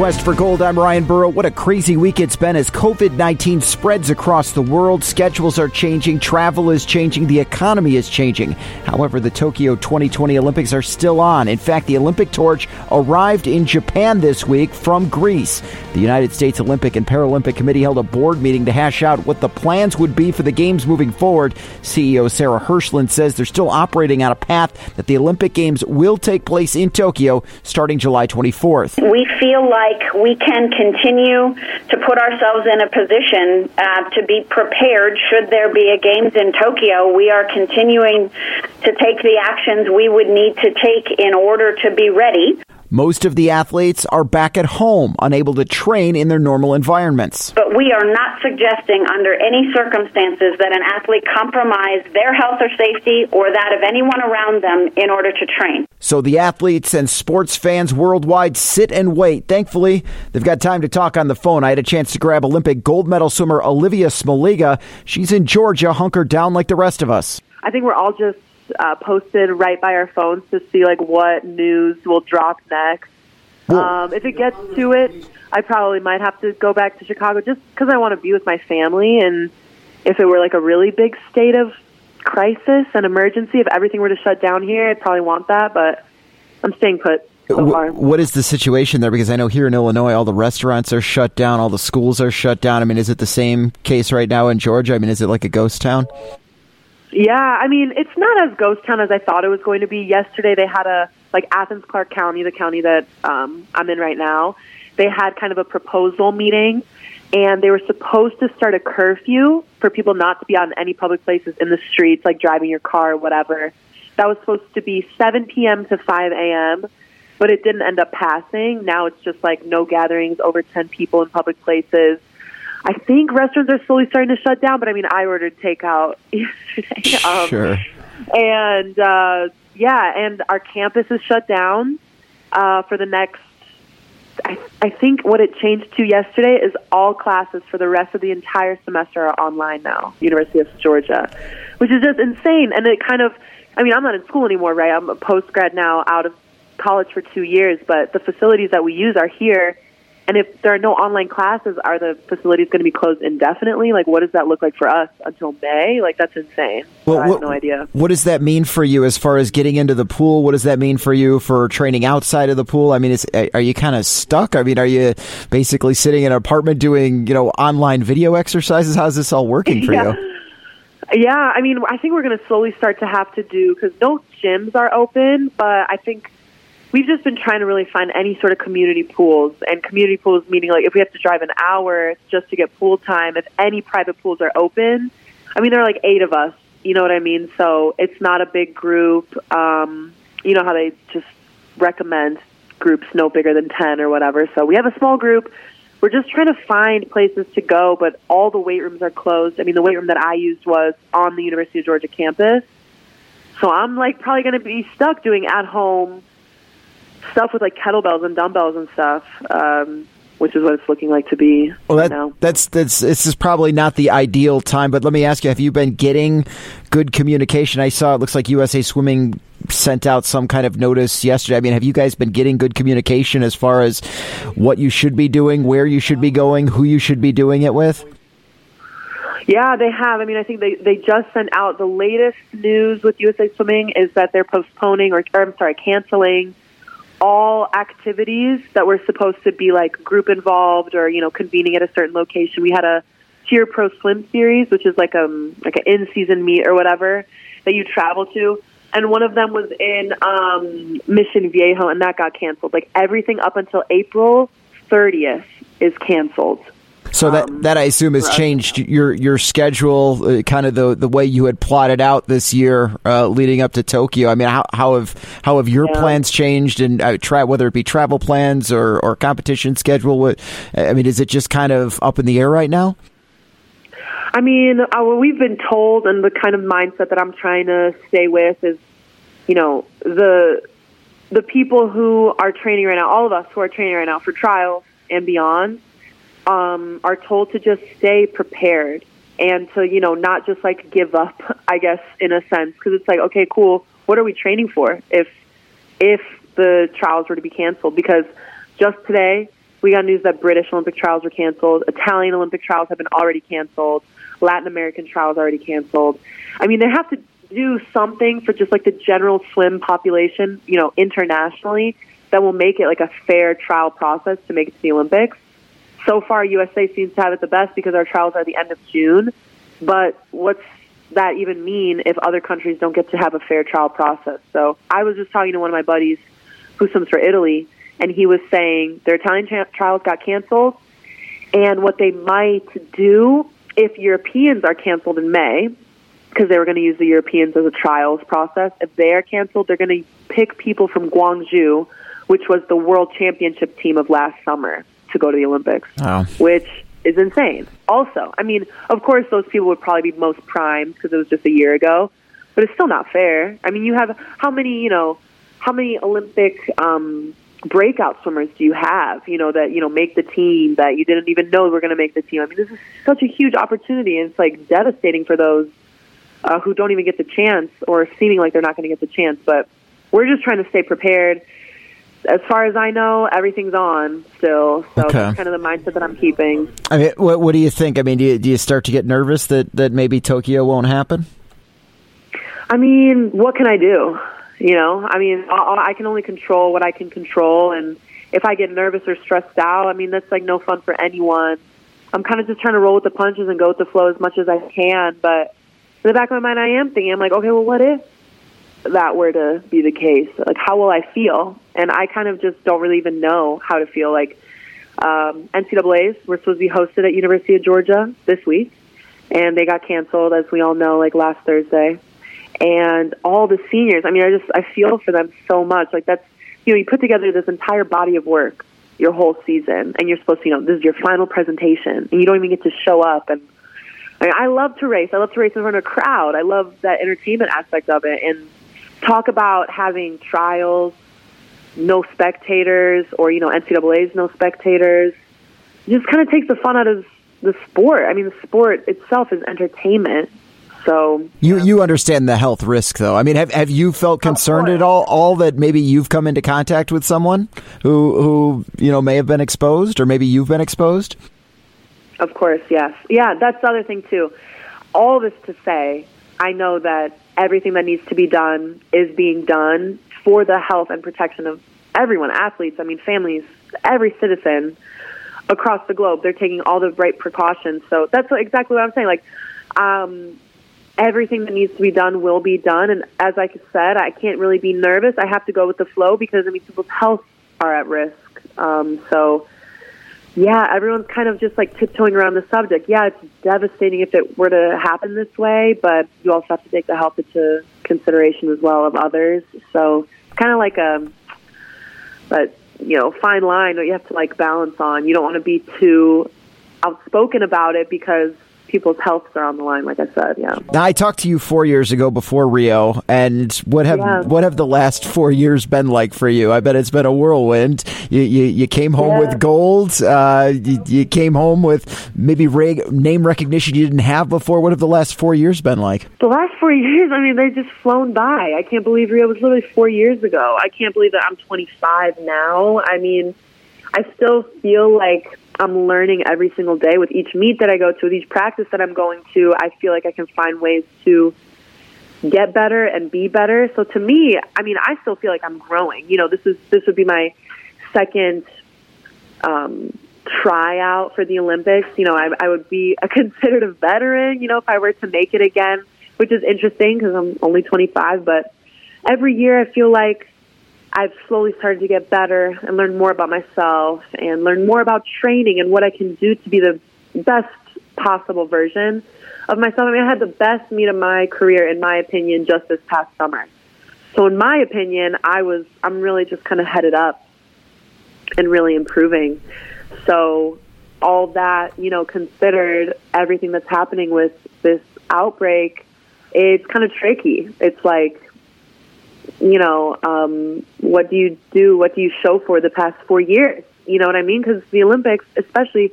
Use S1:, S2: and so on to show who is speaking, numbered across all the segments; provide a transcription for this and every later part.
S1: Quest for Gold. I'm Ryan Burrow. What a crazy week it's been as COVID 19 spreads across the world. Schedules are changing, travel is changing, the economy is changing. However, the Tokyo 2020 Olympics are still on. In fact, the Olympic torch arrived in Japan this week from Greece. The United States Olympic and Paralympic Committee held a board meeting to hash out what the plans would be for the Games moving forward. CEO Sarah Hirshland says they're still operating on a path that the Olympic Games will take place in Tokyo starting July 24th.
S2: We feel like we can continue to put ourselves in a position uh, to be prepared should there be a games in Tokyo. We are continuing to take the actions we would need to take in order to be ready.
S1: Most of the athletes are back at home, unable to train in their normal environments.
S2: But we are not suggesting under any circumstances that an athlete compromise their health or safety or that of anyone around them in order to train.
S1: So the athletes and sports fans worldwide sit and wait. Thankfully, they've got time to talk on the phone. I had a chance to grab Olympic gold medal swimmer Olivia Smoliga. She's in Georgia, hunkered down like the rest of us.
S3: I think we're all just uh, posted right by our phones to see like what news will drop next. Um, if it gets to it, I probably might have to go back to Chicago just because I want to be with my family. And if it were like a really big state of crisis and emergency, if everything were to shut down here, I'd probably want that. But I'm staying put. So.
S1: What is the situation there? Because I know here in Illinois, all the restaurants are shut down, all the schools are shut down. I mean, is it the same case right now in Georgia? I mean, is it like a ghost town?
S3: Yeah, I mean, it's not as ghost town as I thought it was going to be. Yesterday, they had a like Athens Clarke County, the county that um, I'm in right now. They had kind of a proposal meeting, and they were supposed to start a curfew for people not to be on any public places in the streets, like driving your car or whatever. That was supposed to be 7 p.m. to 5 a.m., but it didn't end up passing. Now it's just like no gatherings over 10 people in public places. I think restaurants are slowly starting to shut down, but I mean, I ordered takeout yesterday. Um,
S1: Sure.
S3: And uh, yeah, and our campus is shut down uh, for the next. I, I think what it changed to yesterday is all classes for the rest of the entire semester are online now. University of Georgia, which is just insane, and it kind of. I mean, I'm not in school anymore, right? I'm a post grad now, out of college for two years, but the facilities that we use are here. And if there are no online classes, are the facilities going to be closed indefinitely? Like, what does that look like for us until May? Like, that's insane.
S1: Well,
S3: I
S1: what-
S3: have no idea.
S1: What does that mean for you as far as getting into the pool? What does that mean for you for training outside of the pool? I mean, is, are you kind of stuck? I mean, are you basically sitting in an apartment doing, you know, online video exercises? How's this all working for
S3: Yeah.
S1: you?
S3: Yeah, I mean, I think we're going to slowly start to have to do because no gyms are open, but I think we've just been trying to really find any sort of community pools and community pools meaning like if we have to drive an hour just to get pool time, if any private pools are open. I mean, there are like eight of us, you know what I mean? So it's not a big group. Um, you know how they just recommend groups no bigger than 10 or whatever. So we have a small group. We're just trying to find places to go, but all the weight rooms are closed. I mean, the weight room that I used was on the University of Georgia campus. So I'm like probably going to be stuck doing at home stuff with like kettlebells and dumbbells and stuff, um, which is what it's looking like to be
S1: Well, that,
S3: now.
S1: that's that's this is probably not the ideal time, but let me ask you: Have you been getting good communication? I saw it looks like USA Swimming sent out some kind of notice yesterday. I mean, have you guys been getting good communication as far as what you should be doing, where you should be going, who you should be doing it with?
S3: Yeah, they have. I mean, I think they they just sent out the latest news with USA Swimming is that they're postponing or, or I'm sorry, canceling all activities that were supposed to be like group involved or you know convening at a certain location. We had a TYR Pro Swim Series, which is like um like an in season meet or whatever that you travel to, and one of them was in um, Mission Viejo, and that got canceled. Like everything up until April 30th is canceled.
S1: So that that I assume has changed your your schedule, uh, kind of the the way you had plotted out this year uh, leading up to Tokyo. I mean, how how have how have your
S3: Yeah.
S1: plans changed, and uh, tra- whether it be travel plans or or competition schedule? What I mean, is it just kind of up in the air right now?
S3: I mean, uh, what we've been told, and the kind of mindset that I'm trying to stay with is, you know, the the people who are training right now, all of us who are training right now for trials and beyond, um, are told to just stay prepared and to, you know, not just like give up. I guess in a sense, because it's like, okay, cool. What are we training for if if the trials were to be canceled? Because just today, We got news that British Olympic trials were canceled. Italian Olympic trials have been already canceled. Latin American trials already canceled. I mean, they have to do something for just like the general swim population, you know, internationally that will make it like a fair trial process to make it to the Olympics. So far, USA seems to have it the best because our trials are the end of June. But what's that even mean if other countries don't get to have a fair trial process? So I was just talking to one of my buddies who swims for Italy, and he was saying their Italian trials got canceled, and what they might do if Europeans are canceled in May, because they were going to use the Europeans as a trials process, if they are canceled, they're going to pick people from Gwangju, which was the world championship team of last summer, to go to the Olympics,
S1: oh.
S3: which is insane. Also, I mean, of course, those people would probably be most primed because it was just a year ago, but it's still not fair. I mean, you have how many, you know, how many Olympic um, breakout swimmers do you have? You know that you know make the team that you didn't even know were going to make the team. I mean, this is such a huge opportunity, and it's like devastating for those uh, who don't even get the chance or seeming like they're not going to get the chance. But we're just trying to stay prepared. As far as I know, everything's on still, so okay. that's kind of the mindset that I'm keeping.
S1: I mean, what, what do you think? I mean, do you, do you start to get nervous that that maybe Tokyo won't happen?
S3: I mean, what can I do? You know, I mean, I, I can only control what I can control, and if I get nervous or stressed out, I mean, that's like no fun for anyone. I'm kind of just trying to roll with the punches and go with the flow as much as I can, but in the back of my mind, I am thinking, I'm like, okay, well, what if that were to be the case? Like, how will I feel? And I kind of just don't really even know how to feel. Like, um, NCAA's were supposed to be hosted at University of Georgia this week, and they got canceled, as we all know, like last Thursday and all the seniors. I mean, I just I feel for them so much. Like that's you know, you put together this entire body of work your whole season, and you're supposed to you know this is your final presentation, and you don't even get to show up. And I, I love to race. I love to race in front of a crowd. I love that entertainment aspect of it, and talk about having trials, no spectators, or you know NCAA's no spectators. It just kind of takes the fun out of the sport. I mean, the sport itself is entertainment so
S1: you yeah. you understand the health risk, though. I mean, have have you felt concerned at all? All that maybe you've come into contact with someone who who you know may have been exposed, or maybe you've been exposed.
S3: Of course, yes, yeah. That's the other thing too. All this to say, I know that everything that needs to be done is being done for the health and protection of everyone, athletes. I mean, families, every citizen across the globe. They're taking all the right precautions. So that's exactly what I'm saying. Like. Um, everything that needs to be done will be done. And as I said, I can't really be nervous. I have to go with the flow because I mean people's health are at risk. Um, so yeah, everyone's kind of just like tiptoeing around the subject. Yeah, it's devastating if it were to happen this way, but you also have to take the health into consideration as well of others. So it's kind of like um, a, but you know, fine line that you have to like balance on. You don't want to be too outspoken about it because people's healths are on the line. Like I said, yeah.
S1: Now I talked to you four years ago before Rio, and what have yeah. what have the last four years been like for you? I bet it's been a whirlwind. You you, you came home yeah. with gold. Uh, you, you, came home with maybe reg- name recognition you didn't have before. What have the last four years been like?
S3: The last four years, I mean, they've just flown by. I can't believe Rio was literally four years ago. I can't believe that I'm 25 now. I mean, I still feel like I'm learning every single day with each meet that I go to, with each practice that I'm going to. I feel like I can find ways to get better and be better. So to me, I mean, I still feel like I'm growing. You know, this is this would be my second um, tryout for the Olympics. You know, I, I would be a considered a veteran. You know, if I were to make it again, which is interesting because I'm only 25. But every year, I feel like I've slowly started to get better and learn more about myself and learn more about training and what I can do to be the best possible version of myself. I mean, I had the best meet of my career, in my opinion, just this past summer. So, in my opinion, I was I'm really just kind of headed up and really improving. So, all that you know, considered everything that's happening with this outbreak, it's kind of tricky. It's like you know, um, what do you do? What do you show for the past four years? You know what I mean? Because the Olympics, especially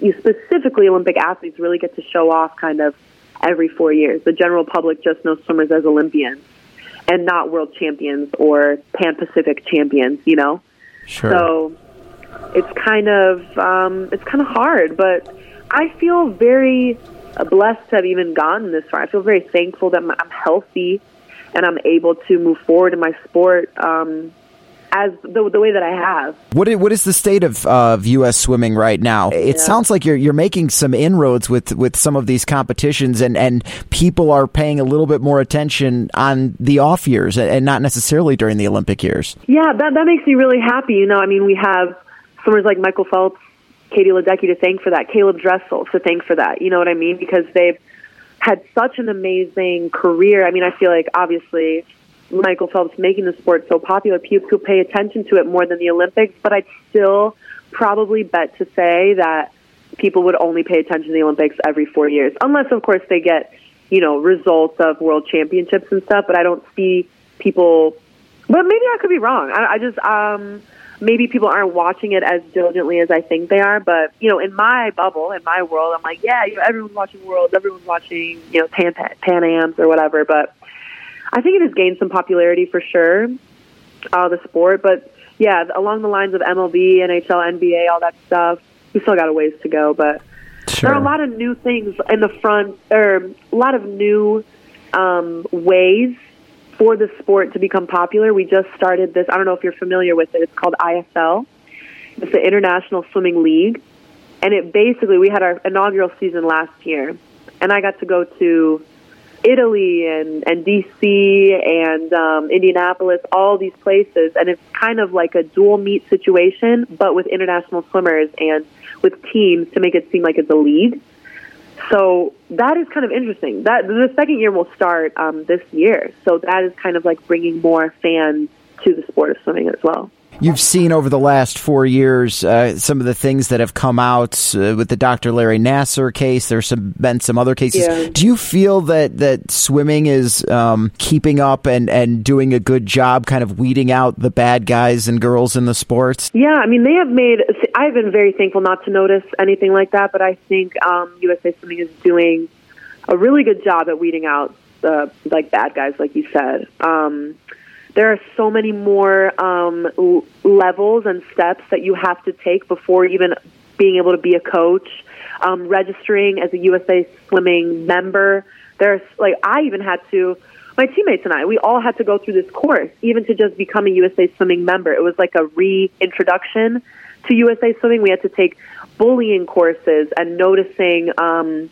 S3: you specifically Olympic athletes, really get to show off kind of every four years. The general public just knows swimmers as Olympians and not world champions or Pan Pacific champions. You know,
S1: sure.
S3: So it's kind of um, it's kind of hard. But I feel very blessed to have even gotten this far. I feel very thankful that I'm healthy and I'm able to move forward in my sport. Um, as the, the way that I have.
S1: What is, what is the state of of U.S. swimming right now? It yeah. sounds like you're you're making some inroads with, with some of these competitions, and, and people are paying a little bit more attention on the off years, and not necessarily during the Olympic years.
S3: Yeah, that that makes me really happy. You know, I mean, we have swimmers like Michael Phelps, Katie Ledecky to thank for that, Caeleb Dressel to thank for that. You know what I mean? Because they've had such an amazing career. I mean, I feel like obviously Michael Phelps making the sport so popular, people could pay attention to it more than the Olympics, but I'd still probably bet to say that people would only pay attention to the Olympics every four years, unless, of course, they get, you know, results of world championships and stuff, but I don't see people, but maybe I could be wrong. I, I just, um, maybe people aren't watching it as diligently as I think they are, but, you know, in my bubble, in my world, I'm like, yeah, you know, everyone's watching Worlds, everyone's watching, you know, Pan, Pan Ams or whatever, but I think it has gained some popularity for sure, uh, the sport. But yeah, along the lines of MLB, NHL, NBA, all that stuff, we still got a ways to go. But sure. there are a lot of new things in the front, or a lot of new um, ways for the sport to become popular. We just started this. I don't know if you're familiar with it. It's called ISL. It's the International Swimming League, and it basically we had our inaugural season last year, and I got to go to Italy and and DC and um, Indianapolis, all these places, and it's kind of like a dual meet situation, but with international swimmers and with teams to make it seem like it's a league. So that is kind of interesting. That the second year will start um, this year, so that is kind of like bringing more fans to the sport of swimming as well.
S1: You've seen over the last four years uh, some of the things that have come out uh, with the Dr. Larry Nassar case. There's some, been some other cases. Yeah. Do you feel that, that swimming is um, keeping up and, and doing a good job kind of weeding out the bad guys and girls in the sports?
S3: Yeah, I mean, they have made, I've been very thankful not to notice anything like that, but I think um, USA Swimming is doing a really good job at weeding out the like bad guys, like you said. Um, there are so many more um, l- levels and steps that you have to take before even being able to be a coach. Um, registering as a USA Swimming member, there's like I even had to. My teammates and I, we all had to go through this course, even to just become a USA Swimming member. It was like a reintroduction to USA Swimming. We had to take bullying courses and noticing um,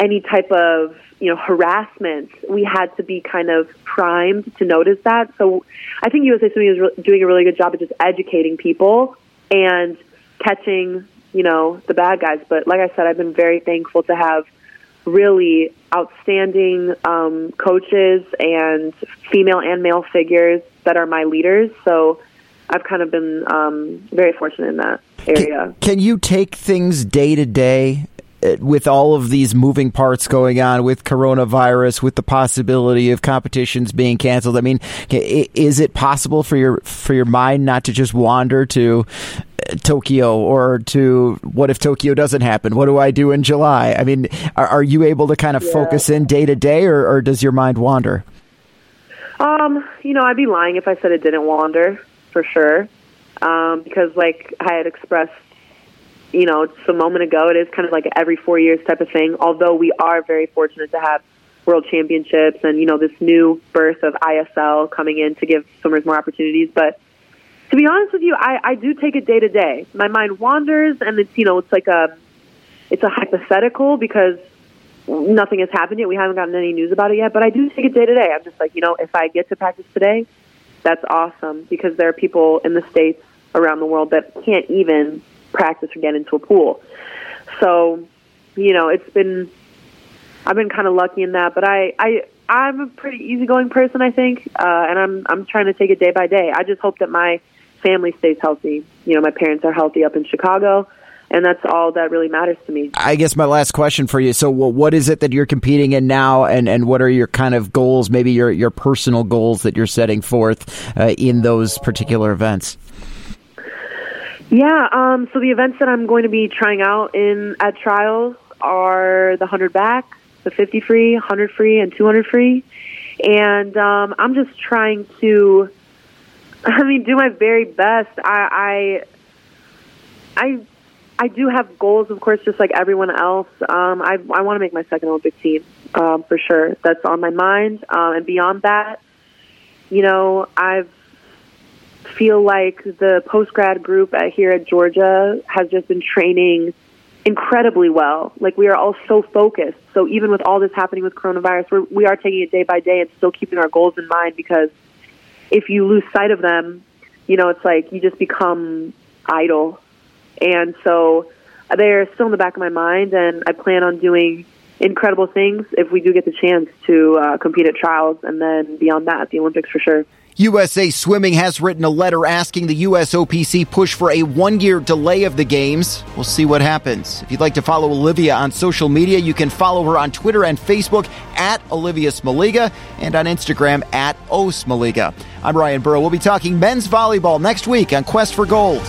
S3: any type of you know harassment, we had to be kind of primed to notice that. So I think USA Swimming is re- doing a really good job of just educating people and catching you know the bad guys. But like I said, I've been very thankful to have really outstanding um, coaches and female and male figures that are my leaders. So I've kind of been um, very fortunate in that area.
S1: Can, can you take things day to day with all of these moving parts going on with coronavirus, with the possibility of competitions being canceled, I mean, is it possible for your for your mind not to just wander to uh, Tokyo or to what if Tokyo doesn't happen? What do I do in July? I mean, are, are you able to kind of yeah. focus in day to day, or, or does your mind wander?
S3: Um, you know, I'd be lying if I said it didn't wander for sure. Um, because, like I had expressed you know, just a moment ago, it is kind of like every four years type of thing. Although we are very fortunate to have world championships and you know this new birth of ISL coming in to give swimmers more opportunities. But to be honest with you, I, I do take it day to day. My mind wanders, and it's you know it's like a it's a hypothetical because nothing has happened yet. We haven't gotten any news about it yet. But I do take it day to day. I'm just like you know if I get to practice today, that's awesome because there are people in the states around the world that can't even practice or get into a pool. So, you know, it's been I've been kind of lucky in that, but I I I'm a pretty easygoing person, I think, uh, and I'm I'm trying to take it day by day. I just hope that my family stays healthy. You know, my parents are healthy up in Chicago, and that's all that really matters to me.
S1: I guess my last question for you. So, what is it that you're competing in now, and, and what are your kind of goals? Maybe your your personal goals that you're setting forth uh, in those particular events.
S3: Yeah, um, so the events that I'm going to be trying out in at trials are the 100 back, the 50 free, 100 free, and 200 free. And um, I'm just trying to, I mean, do my very best. I, I I I do have goals, of course, just like everyone else. Um, I I want to make my second Olympic team um, for sure. That's on my mind. Um, and beyond that, you know, I feel like the post grad group at, here at Georgia has just been training incredibly well. Like we are all so focused. So even with all this happening with coronavirus, we're, we are taking it day by day and still keeping our goals in mind because if you lose sight of them, you know, it's like you just become idle. And so they're still in the back of my mind, and I plan on doing incredible things if we do get the chance to uh, compete at trials and then beyond that, the Olympics for sure.
S1: USA Swimming has written a letter asking the USOPC push for a one year delay of the games. We'll see what happens. If you'd like to follow Olivia on social media, you can follow her on Twitter and Facebook at Olivia Smoliga and on Instagram at O. I'm Ryan Burrow. We'll be talking men's volleyball next week on Quest for Gold.